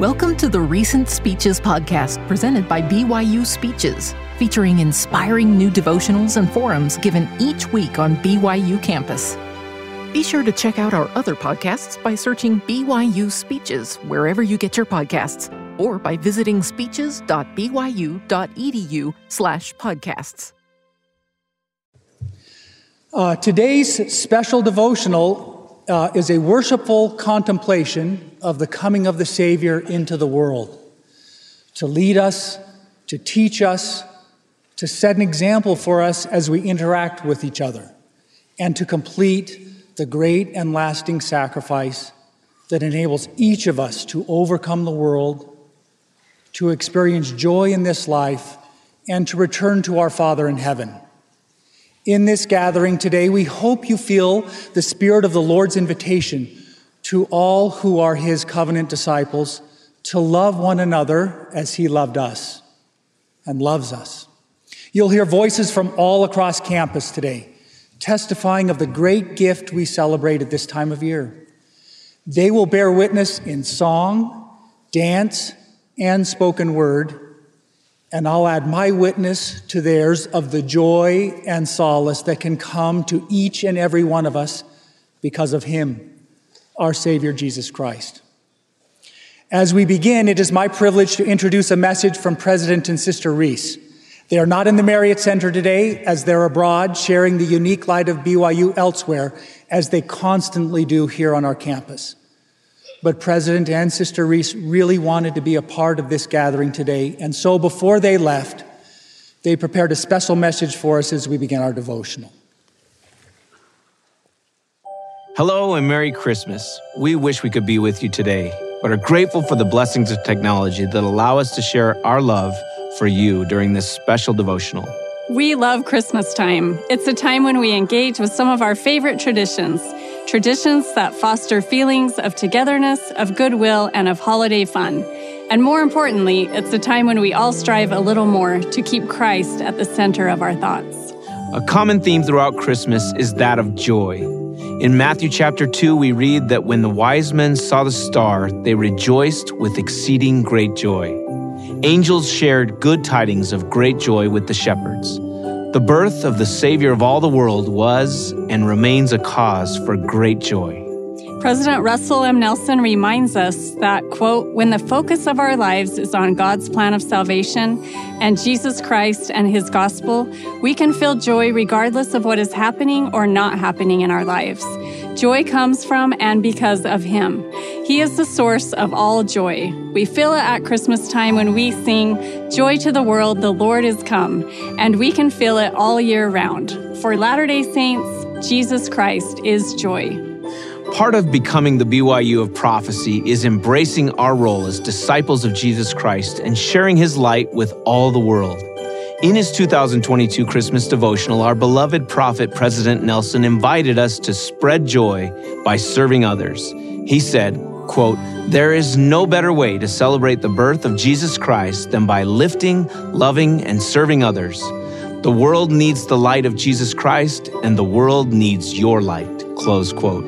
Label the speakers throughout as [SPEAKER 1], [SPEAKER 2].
[SPEAKER 1] Welcome to the Recent Speeches podcast presented by BYU Speeches, featuring inspiring new devotionals and forums given each week on BYU campus. Be sure to check out our other podcasts by searching BYU Speeches wherever you get your podcasts or by visiting speeches.byu.edu slash podcasts.
[SPEAKER 2] Uh, today's special devotional uh, is a worshipful contemplation of the coming of the Savior into the world to lead us, to teach us, to set an example for us as we interact with each other, and to complete the great and lasting sacrifice that enables each of us to overcome the world, to experience joy in this life, and to return to our Father in heaven. In this gathering today, we hope you feel the spirit of the Lord's invitation to all who are his covenant disciples to love one another as he loved us and loves us. You'll hear voices from all across campus today testifying of the great gift we celebrate at this time of year. They will bear witness in song, dance, and spoken word and I'll add my witness to theirs of the joy and solace that can come to each and every one of us because of Him, our Savior Jesus Christ. As we begin, it is my privilege to introduce a message from President and Sister Reese. They are not in the Marriott Center today as they're abroad sharing the unique light of BYU elsewhere as they constantly do here on our campus but President and Sister Reese really wanted to be a part of this gathering today. And so before they left, they prepared a special message for us as we begin our devotional.
[SPEAKER 3] Hello and Merry Christmas. We wish we could be with you today, but are grateful for the blessings of technology that allow us to share our love for you during this special devotional.
[SPEAKER 4] We love Christmas time. It's a time when we engage with some of our favorite traditions traditions that foster feelings of togetherness, of goodwill, and of holiday fun. And more importantly, it's a time when we all strive a little more to keep Christ at the center of our thoughts.
[SPEAKER 3] A common theme throughout Christmas is that of joy. In Matthew chapter 2, we read that when the wise men saw the star, they rejoiced with exceeding great joy. Angels shared good tidings of great joy with the shepherds. The birth of the Savior of all the world was and remains a cause for great joy.
[SPEAKER 4] President Russell M. Nelson reminds us that, quote, when the focus of our lives is on God's plan of salvation and Jesus Christ and his gospel, we can feel joy regardless of what is happening or not happening in our lives. Joy comes from and because of Him. He is the source of all joy. We feel it at Christmas time when we sing, Joy to the world, the Lord is come, and we can feel it all year round. For Latter day Saints, Jesus Christ is joy.
[SPEAKER 3] Part of becoming the BYU of prophecy is embracing our role as disciples of Jesus Christ and sharing his light with all the world. In his 2022 Christmas devotional, our beloved prophet, President Nelson, invited us to spread joy by serving others. He said, quote, There is no better way to celebrate the birth of Jesus Christ than by lifting, loving, and serving others. The world needs the light of Jesus Christ, and the world needs your light. Close quote.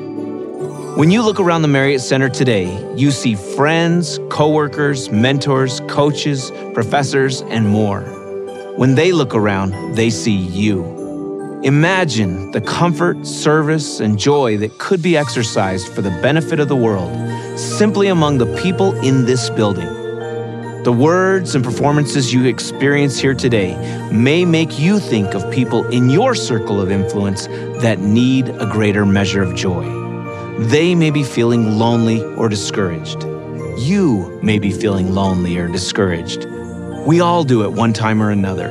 [SPEAKER 3] When you look around the Marriott Center today, you see friends, coworkers, mentors, coaches, professors, and more. When they look around, they see you. Imagine the comfort, service, and joy that could be exercised for the benefit of the world simply among the people in this building. The words and performances you experience here today may make you think of people in your circle of influence that need a greater measure of joy. They may be feeling lonely or discouraged. You may be feeling lonely or discouraged. We all do it one time or another.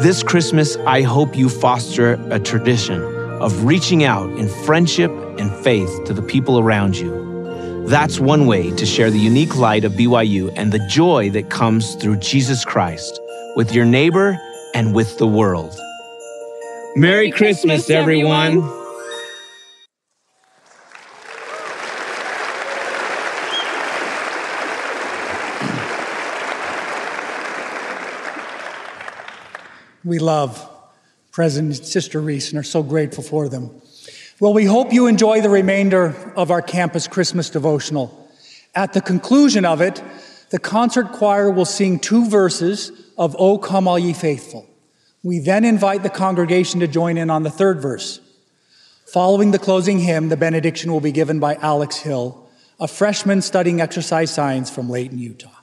[SPEAKER 3] This Christmas, I hope you foster a tradition of reaching out in friendship and faith to the people around you. That's one way to share the unique light of BYU and the joy that comes through Jesus Christ with your neighbor and with the world. Merry Christmas, everyone.
[SPEAKER 2] We love President Sister Reese and are so grateful for them. Well, we hope you enjoy the remainder of our campus Christmas devotional. At the conclusion of it, the concert choir will sing two verses of O Come All Ye Faithful. We then invite the congregation to join in on the third verse. Following the closing hymn, the benediction will be given by Alex Hill, a freshman studying exercise science from Layton, Utah.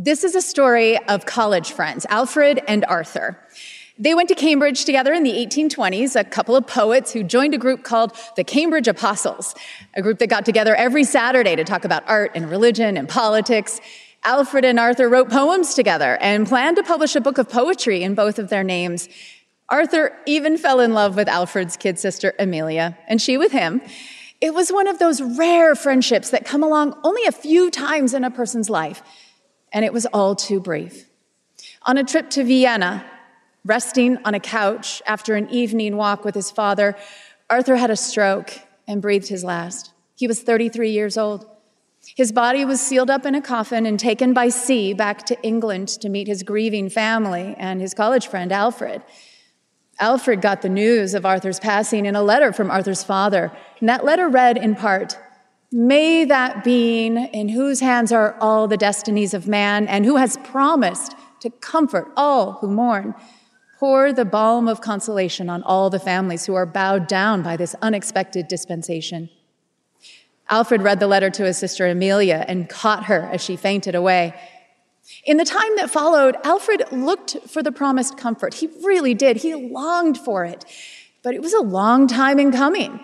[SPEAKER 5] This is a story of college friends, Alfred and Arthur. They went to Cambridge together in the 1820s, a couple of poets who joined a group called the Cambridge Apostles, a group that got together every Saturday to talk about art and religion and politics. Alfred and Arthur wrote poems together and planned to publish a book of poetry in both of their names. Arthur even fell in love with Alfred's kid sister, Amelia, and she with him. It was one of those rare friendships that come along only a few times in a person's life and it was all too brief. On a trip to Vienna, resting on a couch after an evening walk with his father, Arthur had a stroke and breathed his last. He was 33 years old. His body was sealed up in a coffin and taken by sea back to England to meet his grieving family and his college friend, Alfred. Alfred got the news of Arthur's passing in a letter from Arthur's father, and that letter read in part May that being in whose hands are all the destinies of man and who has promised to comfort all who mourn, pour the balm of consolation on all the families who are bowed down by this unexpected dispensation. Alfred read the letter to his sister Amelia and caught her as she fainted away. In the time that followed, Alfred looked for the promised comfort. He really did. He longed for it. But it was a long time in coming.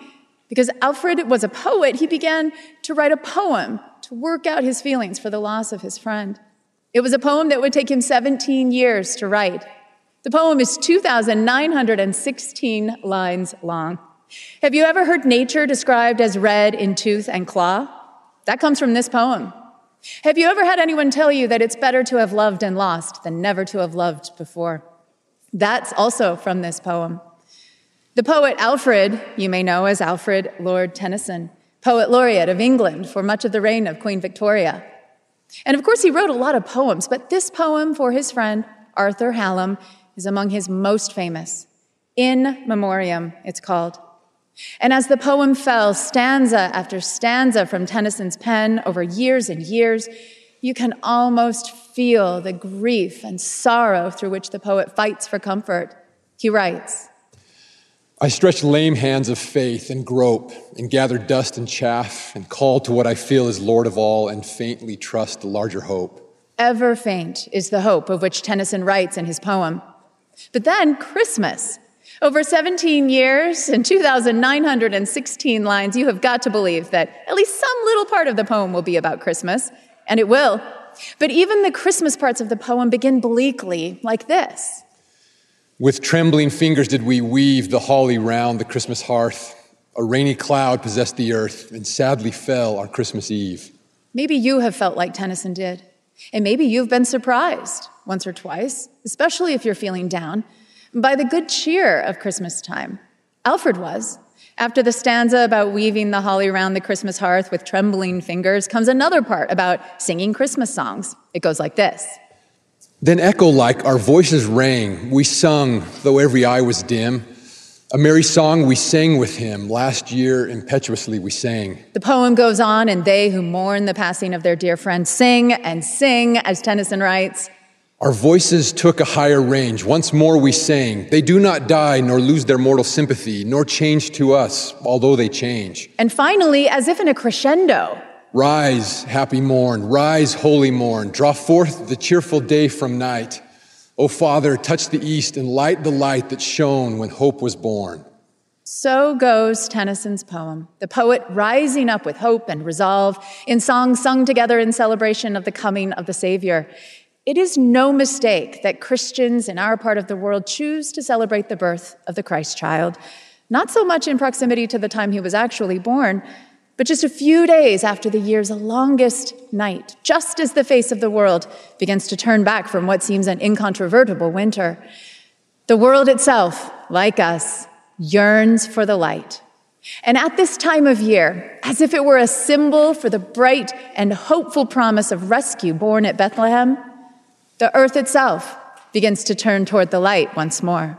[SPEAKER 5] Because Alfred was a poet, he began to write a poem to work out his feelings for the loss of his friend. It was a poem that would take him 17 years to write. The poem is 2,916 lines long. Have you ever heard nature described as red in tooth and claw? That comes from this poem. Have you ever had anyone tell you that it's better to have loved and lost than never to have loved before? That's also from this poem. The poet Alfred, you may know as Alfred Lord Tennyson, poet laureate of England for much of the reign of Queen Victoria. And of course, he wrote a lot of poems, but this poem for his friend Arthur Hallam is among his most famous. In Memoriam, it's called. And as the poem fell stanza after stanza from Tennyson's pen over years and years, you can almost feel the grief and sorrow through which the poet fights for comfort. He writes,
[SPEAKER 6] I stretch lame hands of faith and grope and gather dust and chaff and call to what I feel is Lord of all and faintly trust the larger hope.
[SPEAKER 5] Ever faint is the hope of which Tennyson writes in his poem. But then Christmas. Over 17 years and 2,916 lines, you have got to believe that at least some little part of the poem will be about Christmas, and it will. But even the Christmas parts of the poem begin bleakly, like this.
[SPEAKER 6] With trembling fingers did we weave the holly round the Christmas hearth. A rainy cloud possessed the earth, and sadly fell on Christmas Eve.
[SPEAKER 5] Maybe you have felt like Tennyson did. And maybe you've been surprised once or twice, especially if you're feeling down, by the good cheer of Christmas time. Alfred was. After the stanza about weaving the holly round the Christmas hearth with trembling fingers comes another part about singing Christmas songs. It goes like this.
[SPEAKER 6] Then, echo like, our voices rang. We sung, though every eye was dim. A merry song we sang with him. Last year, impetuously we sang.
[SPEAKER 5] The poem goes on, and they who mourn the passing of their dear friend sing and sing, as Tennyson writes.
[SPEAKER 6] Our voices took a higher range. Once more we sang. They do not die, nor lose their mortal sympathy, nor change to us, although they change.
[SPEAKER 5] And finally, as if in a crescendo,
[SPEAKER 6] Rise, happy morn, rise, holy morn, draw forth the cheerful day from night. O Father, touch the east and light the light that shone when hope was born.
[SPEAKER 5] So goes Tennyson's poem, the poet rising up with hope and resolve in songs sung together in celebration of the coming of the Savior. It is no mistake that Christians in our part of the world choose to celebrate the birth of the Christ child, not so much in proximity to the time he was actually born, but just a few days after the year's longest night, just as the face of the world begins to turn back from what seems an incontrovertible winter, the world itself, like us, yearns for the light. And at this time of year, as if it were a symbol for the bright and hopeful promise of rescue born at Bethlehem, the earth itself begins to turn toward the light once more.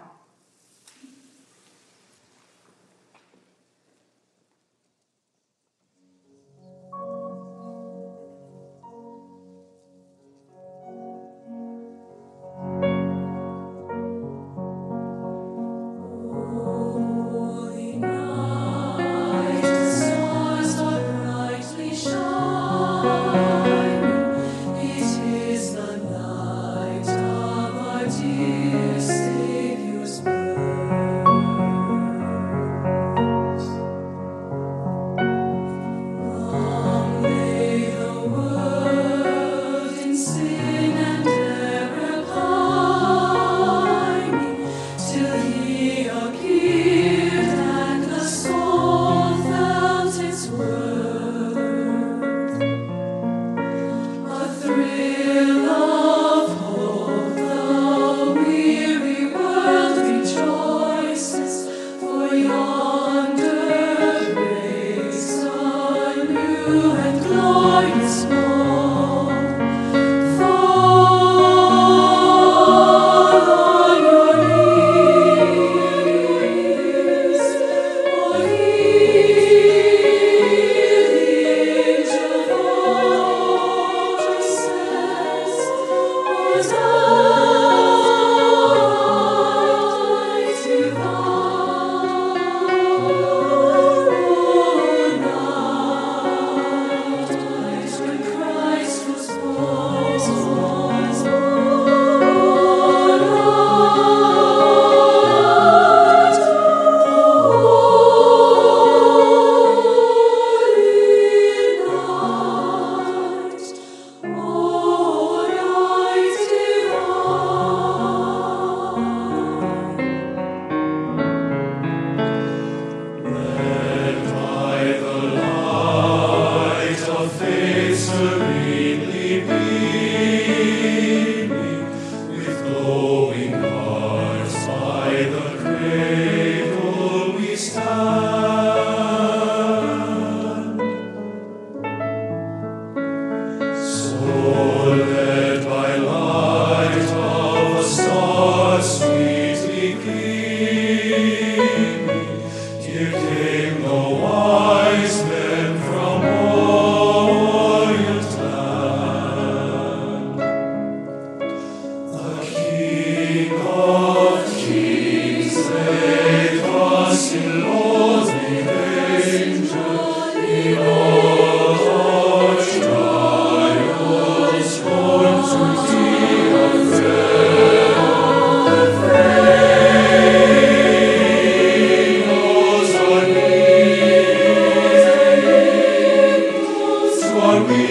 [SPEAKER 5] for me.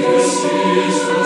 [SPEAKER 7] This is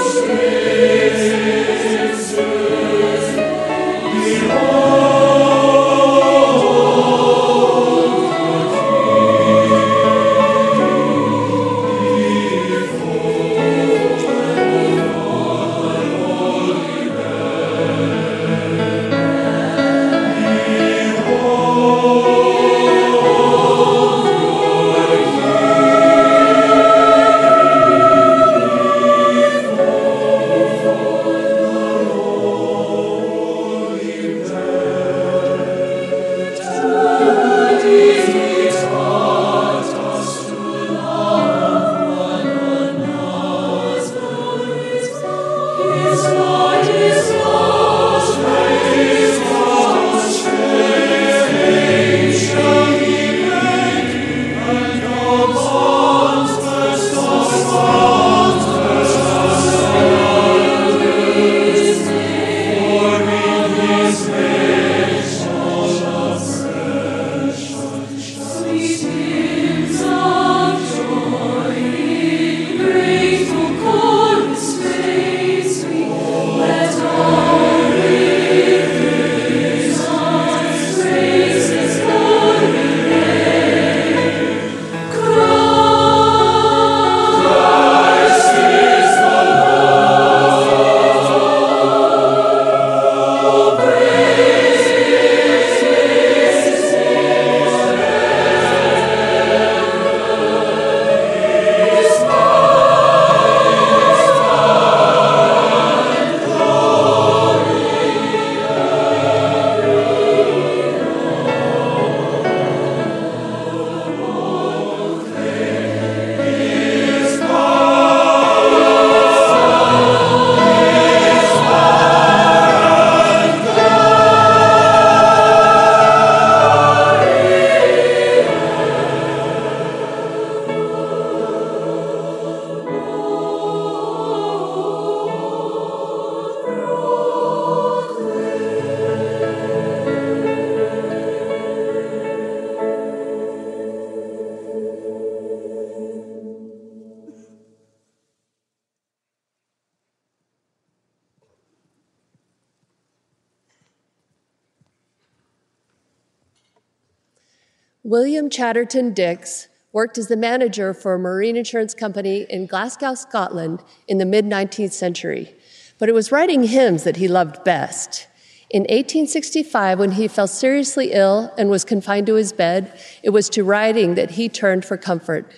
[SPEAKER 7] William Chatterton Dix worked as the manager for a marine insurance company in Glasgow, Scotland in the mid 19th century, but it was writing hymns that he loved best.
[SPEAKER 8] In 1865, when he fell seriously ill and was confined to his bed, it was to writing that he turned for comfort.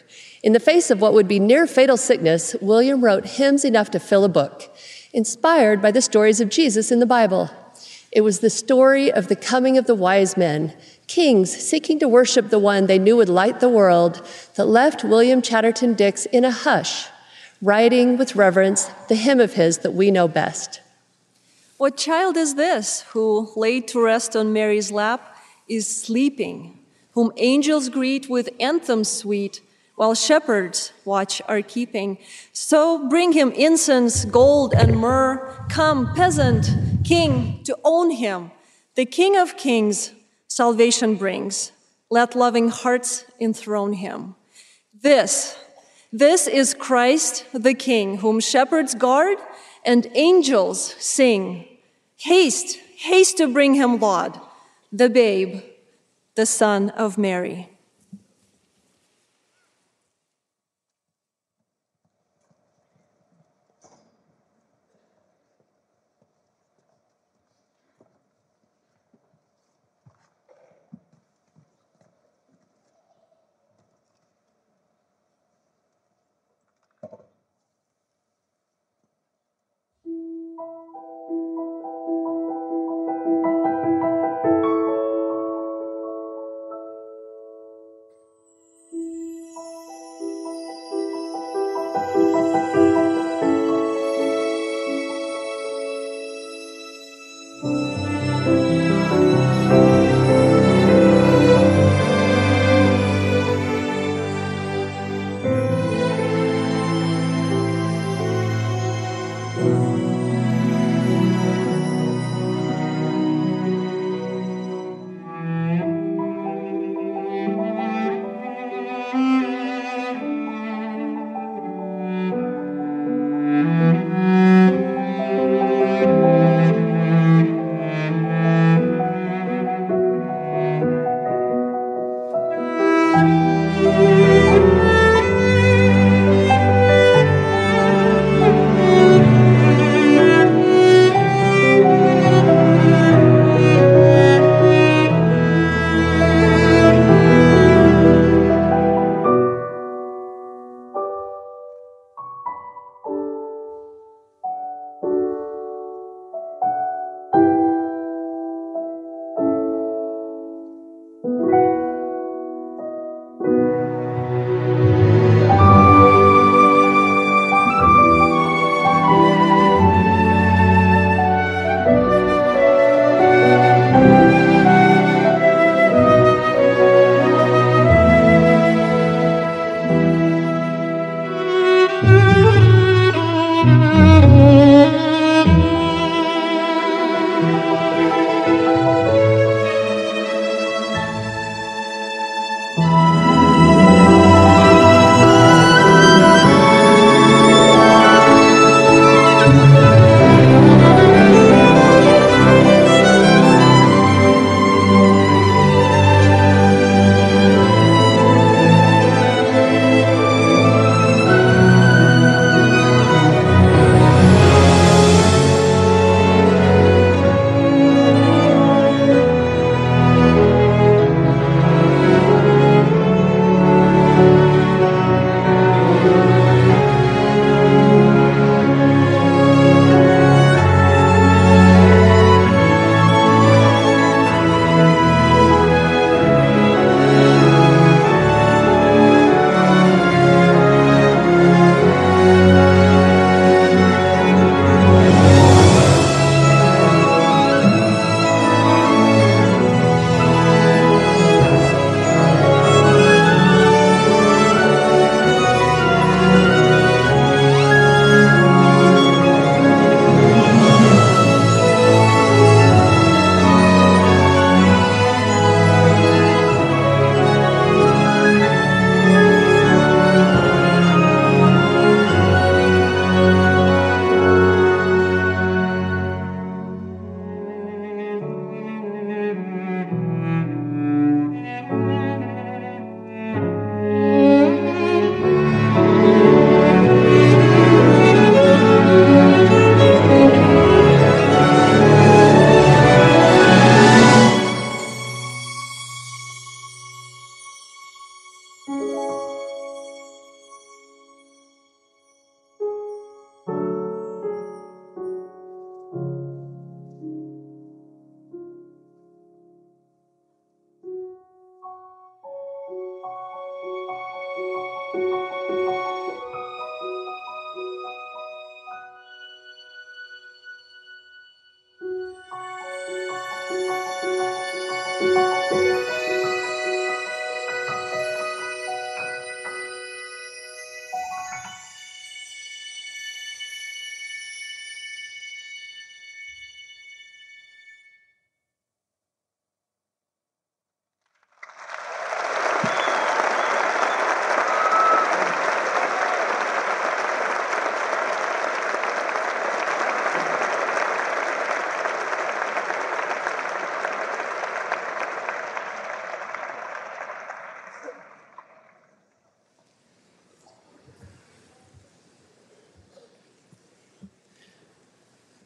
[SPEAKER 8] In the face of what would be near fatal sickness, William wrote hymns enough to fill a book, inspired by the stories of Jesus in the Bible. It was the story of the coming of the wise men, kings seeking to worship the one they knew would light the world, that left William Chatterton Dix in a hush, writing with reverence the hymn of his that we know best.
[SPEAKER 9] What child is this who, laid to rest on Mary's lap, is sleeping, whom angels greet with anthems sweet? while shepherds watch are keeping. So bring him incense, gold, and myrrh. Come, peasant, king, to own him. The King of kings salvation brings. Let loving hearts enthrone him. This, this is Christ the King, whom shepherds guard and angels sing. Haste, haste to bring him laud, the babe, the Son of Mary.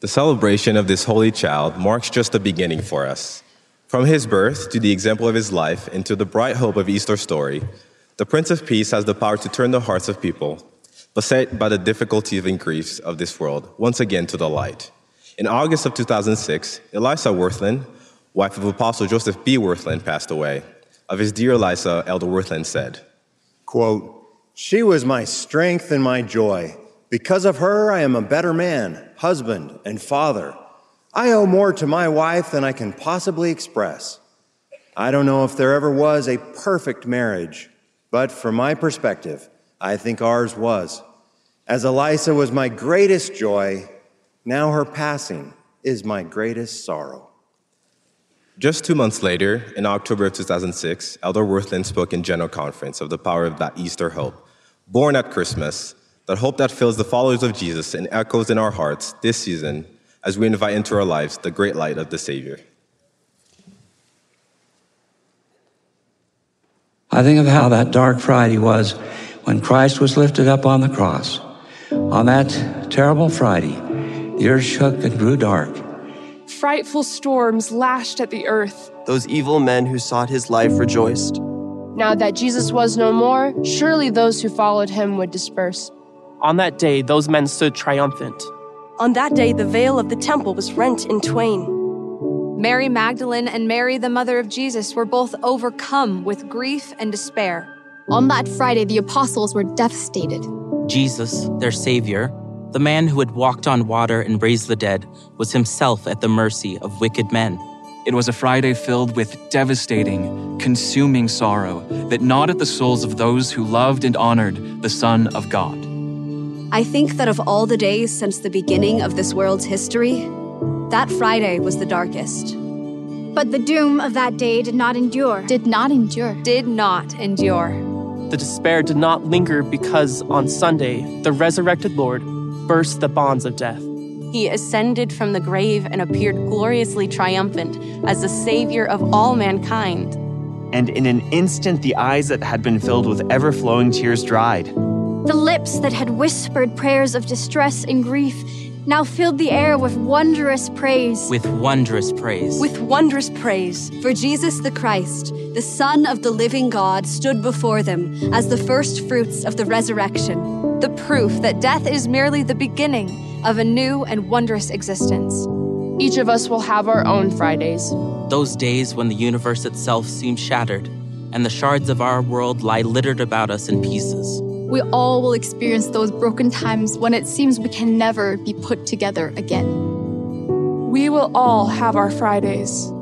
[SPEAKER 10] The celebration of this holy child marks just the beginning for us. From his birth to the example of his life and to the bright hope of Easter story, the Prince of Peace has the power to turn the hearts of people, beset by the difficulties and griefs of this world, once again to the light. In August of 2006, Eliza Wirthlin, wife of Apostle Joseph B. Wirthlin, passed away. Of his dear Eliza, Elder Wirthlin said,
[SPEAKER 11] quote, She was my strength and my joy. Because of her, I am a better man, husband, and father. I owe more to my wife than I can possibly express. I don't know if there ever was a perfect marriage, but from my perspective, I think ours was. As Eliza was my greatest joy, now her passing is my greatest sorrow.
[SPEAKER 10] Just two months later, in October of 2006, Elder Wirthlin spoke in General Conference of the power of that Easter hope, born at Christmas, that hope that fills the followers of Jesus and echoes in our hearts this season as we invite into our lives the great light of the Savior.
[SPEAKER 12] I think of how that dark Friday was when Christ was lifted up on the cross. On that terrible Friday, the earth shook and grew dark.
[SPEAKER 13] Frightful storms lashed at the earth.
[SPEAKER 14] Those evil men who sought his life rejoiced.
[SPEAKER 13] Now that Jesus was no more, surely those who followed him would disperse.
[SPEAKER 15] On that day, those men stood triumphant.
[SPEAKER 9] On that day, the veil of the temple was rent in twain.
[SPEAKER 16] Mary Magdalene and Mary, the mother of Jesus, were both overcome with grief and despair.
[SPEAKER 17] On that Friday, the apostles were devastated.
[SPEAKER 18] Jesus, their Savior, the man who had walked on water and raised the dead, was himself at the mercy of wicked men.
[SPEAKER 19] It was a Friday filled with devastating, consuming sorrow that gnawed at the souls of those who loved and honored the Son of God.
[SPEAKER 20] I think that of all the days since the beginning of this world's history, that Friday was the darkest.
[SPEAKER 17] But the doom of that day did not endure.
[SPEAKER 16] Did not endure.
[SPEAKER 20] Did not endure.
[SPEAKER 15] The despair did not linger because on Sunday, the resurrected Lord burst the bonds of death.
[SPEAKER 20] He ascended from the grave and appeared gloriously triumphant as the Savior of all mankind.
[SPEAKER 3] And in an instant, the eyes that had been filled with ever flowing tears dried.
[SPEAKER 17] The lips that had whispered prayers of distress and grief now filled the air with wondrous praise.
[SPEAKER 18] With wondrous praise.
[SPEAKER 20] With wondrous praise. For Jesus the Christ, the Son of the living God, stood before them as the first fruits of the resurrection.
[SPEAKER 16] The proof that death is merely the beginning of a new and wondrous existence.
[SPEAKER 13] Each of us will have our own Fridays.
[SPEAKER 18] Those days when the universe itself seems shattered and the shards of our world lie littered about us in pieces.
[SPEAKER 17] We all will experience those broken times when it seems we can never be put together again.
[SPEAKER 13] We will all have our Fridays.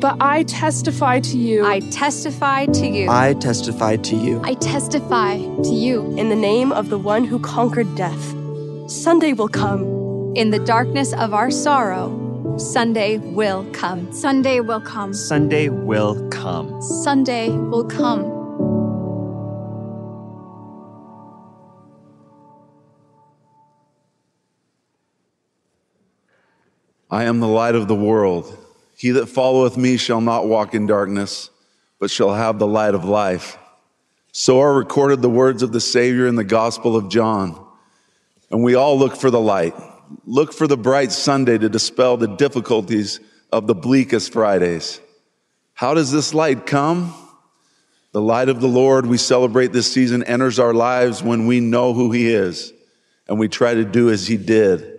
[SPEAKER 13] But I testify to you.
[SPEAKER 20] I testify to you.
[SPEAKER 14] I testify to you.
[SPEAKER 17] I testify to you.
[SPEAKER 9] In the name of the one who conquered death, Sunday will come.
[SPEAKER 16] In the darkness of our sorrow, Sunday will come.
[SPEAKER 17] Sunday will come.
[SPEAKER 3] Sunday will come.
[SPEAKER 17] Sunday will come.
[SPEAKER 21] I am the light of the world. He that followeth me shall not walk in darkness, but shall have the light of life. So are recorded the words of the Savior in the Gospel of John. And we all look for the light, look for the bright Sunday to dispel the difficulties of the bleakest Fridays. How does this light come? The light of the Lord we celebrate this season enters our lives when we know who He is and we try to do as He did.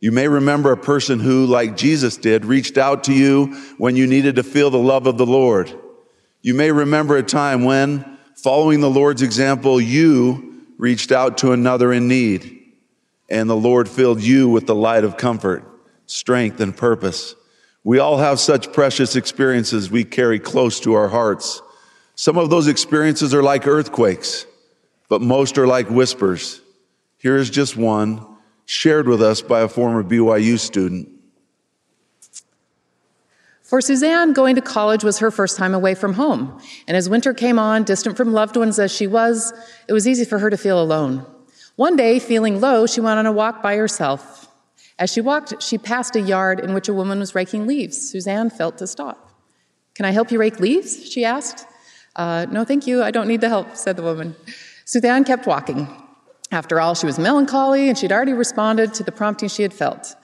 [SPEAKER 21] You may remember a person who, like Jesus did, reached out to you when you needed to feel the love of the Lord. You may remember a time when, following the Lord's example, you reached out to another in need, and the Lord filled you with the light of comfort, strength, and purpose. We all have such precious experiences we carry close to our hearts. Some of those experiences are like earthquakes, but most are like whispers. Here is just one shared with us by a former BYU student.
[SPEAKER 22] For Suzanne, going to college was her first time away from home. And as winter came on, distant from loved ones as she was, it was easy for her to feel alone. One day, feeling low, she went on a walk by herself. As she walked, she passed a yard in which a woman was raking leaves. Suzanne felt to stop. Can I help you rake leaves? she asked. Uh, no, thank you. I don't need the help, said the woman. Suzanne kept walking. After all, she was melancholy, and she'd already responded to the prompting she had felt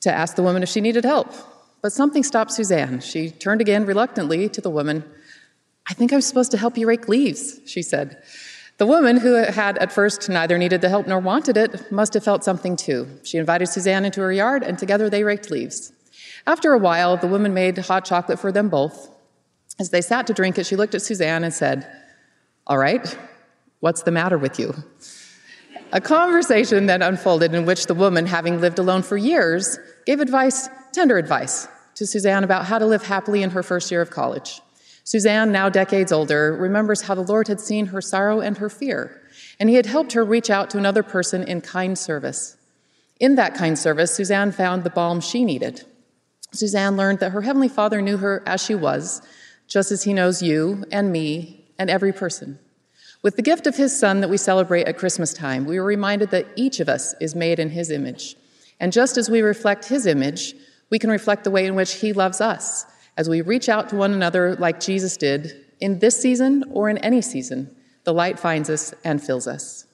[SPEAKER 22] to ask the woman if she needed help. But something stopped Suzanne. She turned again reluctantly to the woman. I think I'm supposed to help you rake leaves, she said. The woman, who had at first neither needed the help nor wanted it, must have felt something too. She invited Suzanne into her yard, and together they raked leaves. After a while, the woman made hot chocolate for them both. As they sat to drink it, she looked at Suzanne and said, All right, what's the matter with you? A conversation then unfolded in which the woman, having lived alone for years, gave advice, tender advice, to Suzanne about how to live happily in her first year of college. Suzanne, now decades older, remembers how the Lord had seen her sorrow and her fear, and He had helped her reach out to another person in kind service. In that kind service, Suzanne found the balm she needed. Suzanne learned that her Heavenly Father knew her as she was, just as He knows you and me and every person. With the gift of His Son that we celebrate at Christmas time, we are reminded that each of us is made in His image. And just as we reflect His image, we can reflect the way in which He loves us as we reach out to one another like Jesus did in this season or in any season, the light finds us and fills us.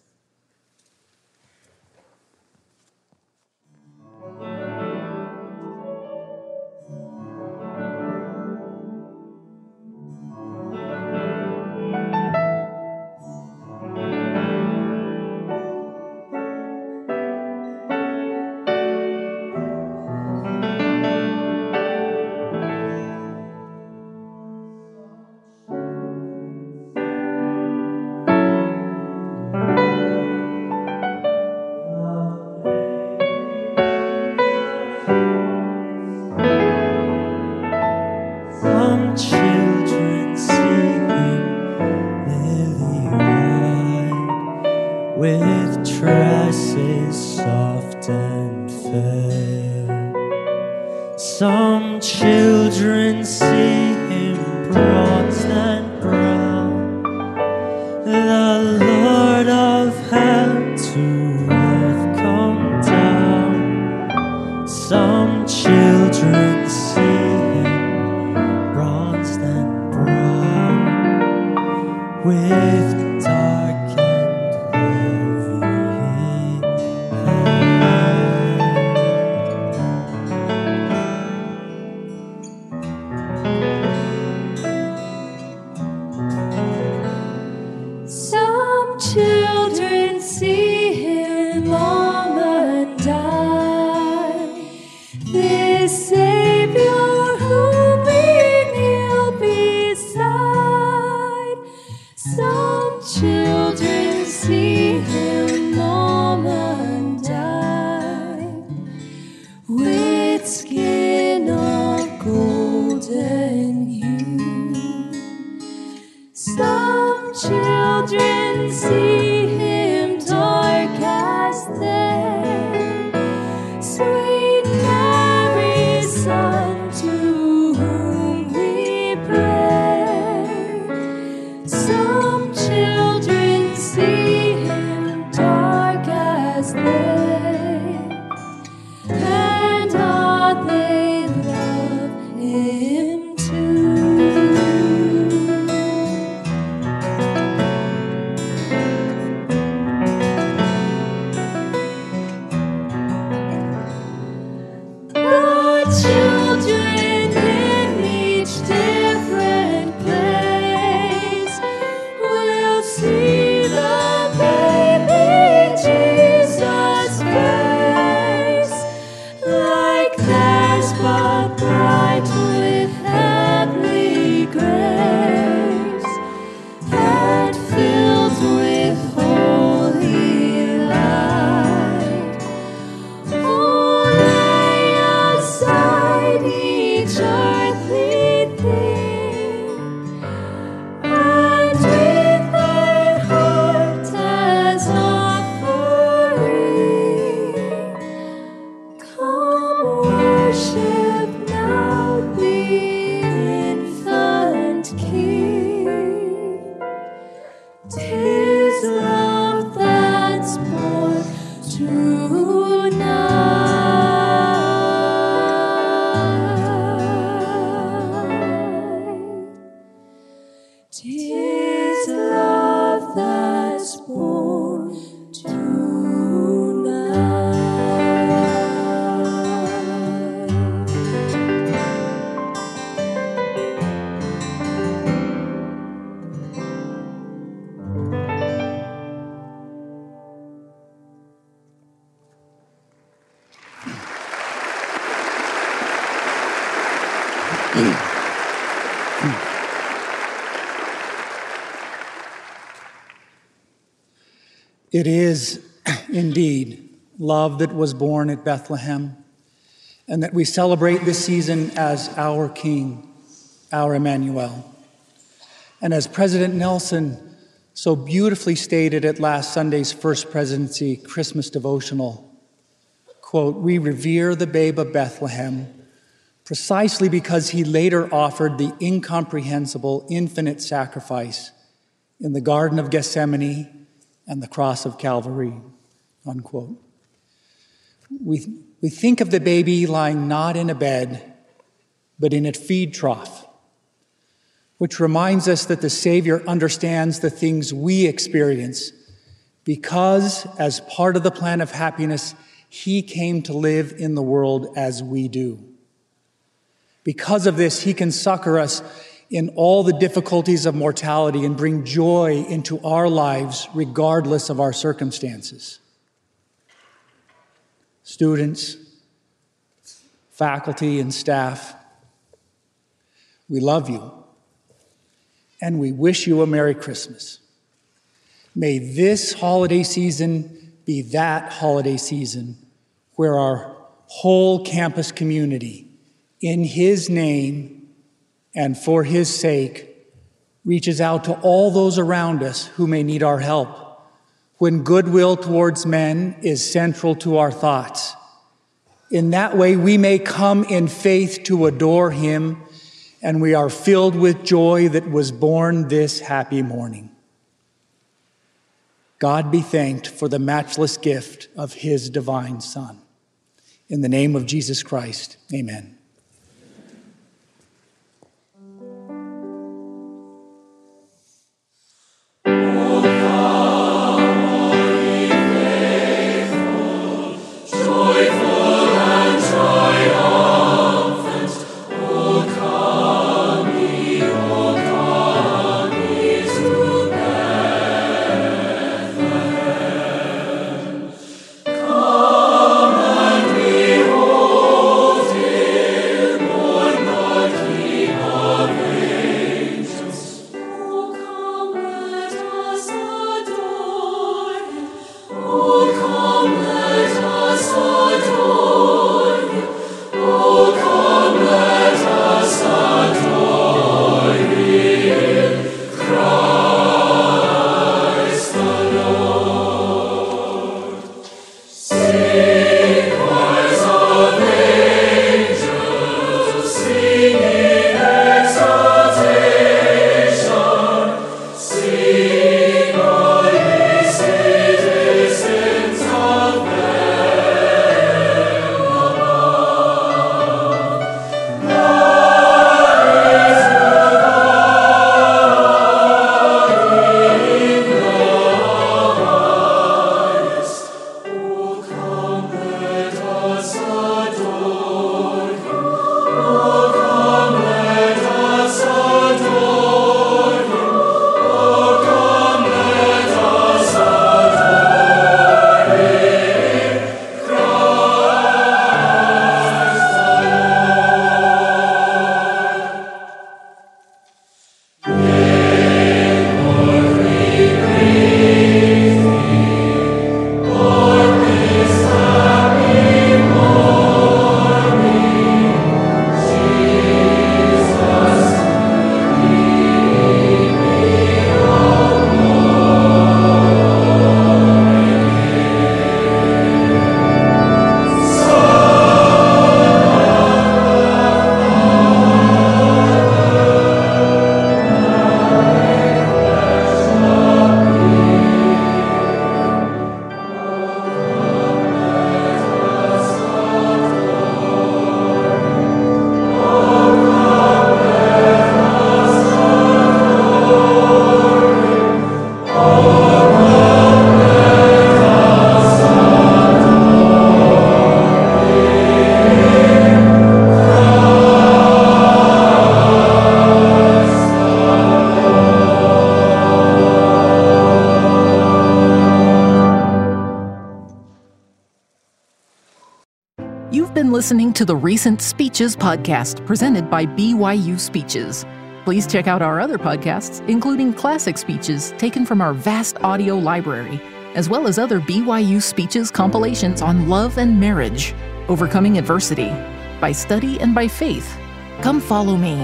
[SPEAKER 2] It is indeed love that was born at Bethlehem, and that we celebrate this season as our King, our Emmanuel. And as President Nelson so beautifully stated at last Sunday's First Presidency Christmas devotional, quote, we revere the babe of Bethlehem precisely because he later offered the incomprehensible, infinite sacrifice in the Garden of Gethsemane and the cross of Calvary, unquote. We, we think of the baby lying not in a bed, but in a feed trough, which reminds us that the Savior understands the things we experience because, as part of the plan of happiness, he came to live in the world as we do. Because of this, he can succor us in all the difficulties of mortality and bring joy into our lives regardless of our circumstances. Students, faculty, and staff, we love you and we wish you a Merry Christmas. May this holiday season be that holiday season where our whole campus community, in His name, and for his sake reaches out to all those around us who may need our help. When goodwill towards men is central to our thoughts. In that way, we may come in faith to adore him, and we are filled with joy that was born this happy morning. God be thanked for the matchless gift of his divine Son. In the name of Jesus Christ, amen.
[SPEAKER 23] Listening to the Recent Speeches podcast presented by BYU Speeches. Please check out our other podcasts, including classic speeches taken from our vast audio library, as well as other BYU Speeches compilations on love and marriage, overcoming adversity, by study and by faith. Come follow me,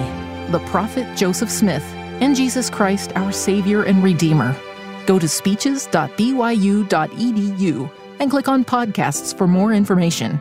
[SPEAKER 23] the prophet Joseph Smith, and Jesus Christ, our Savior and Redeemer. Go to speeches.byu.edu and click on podcasts for more information.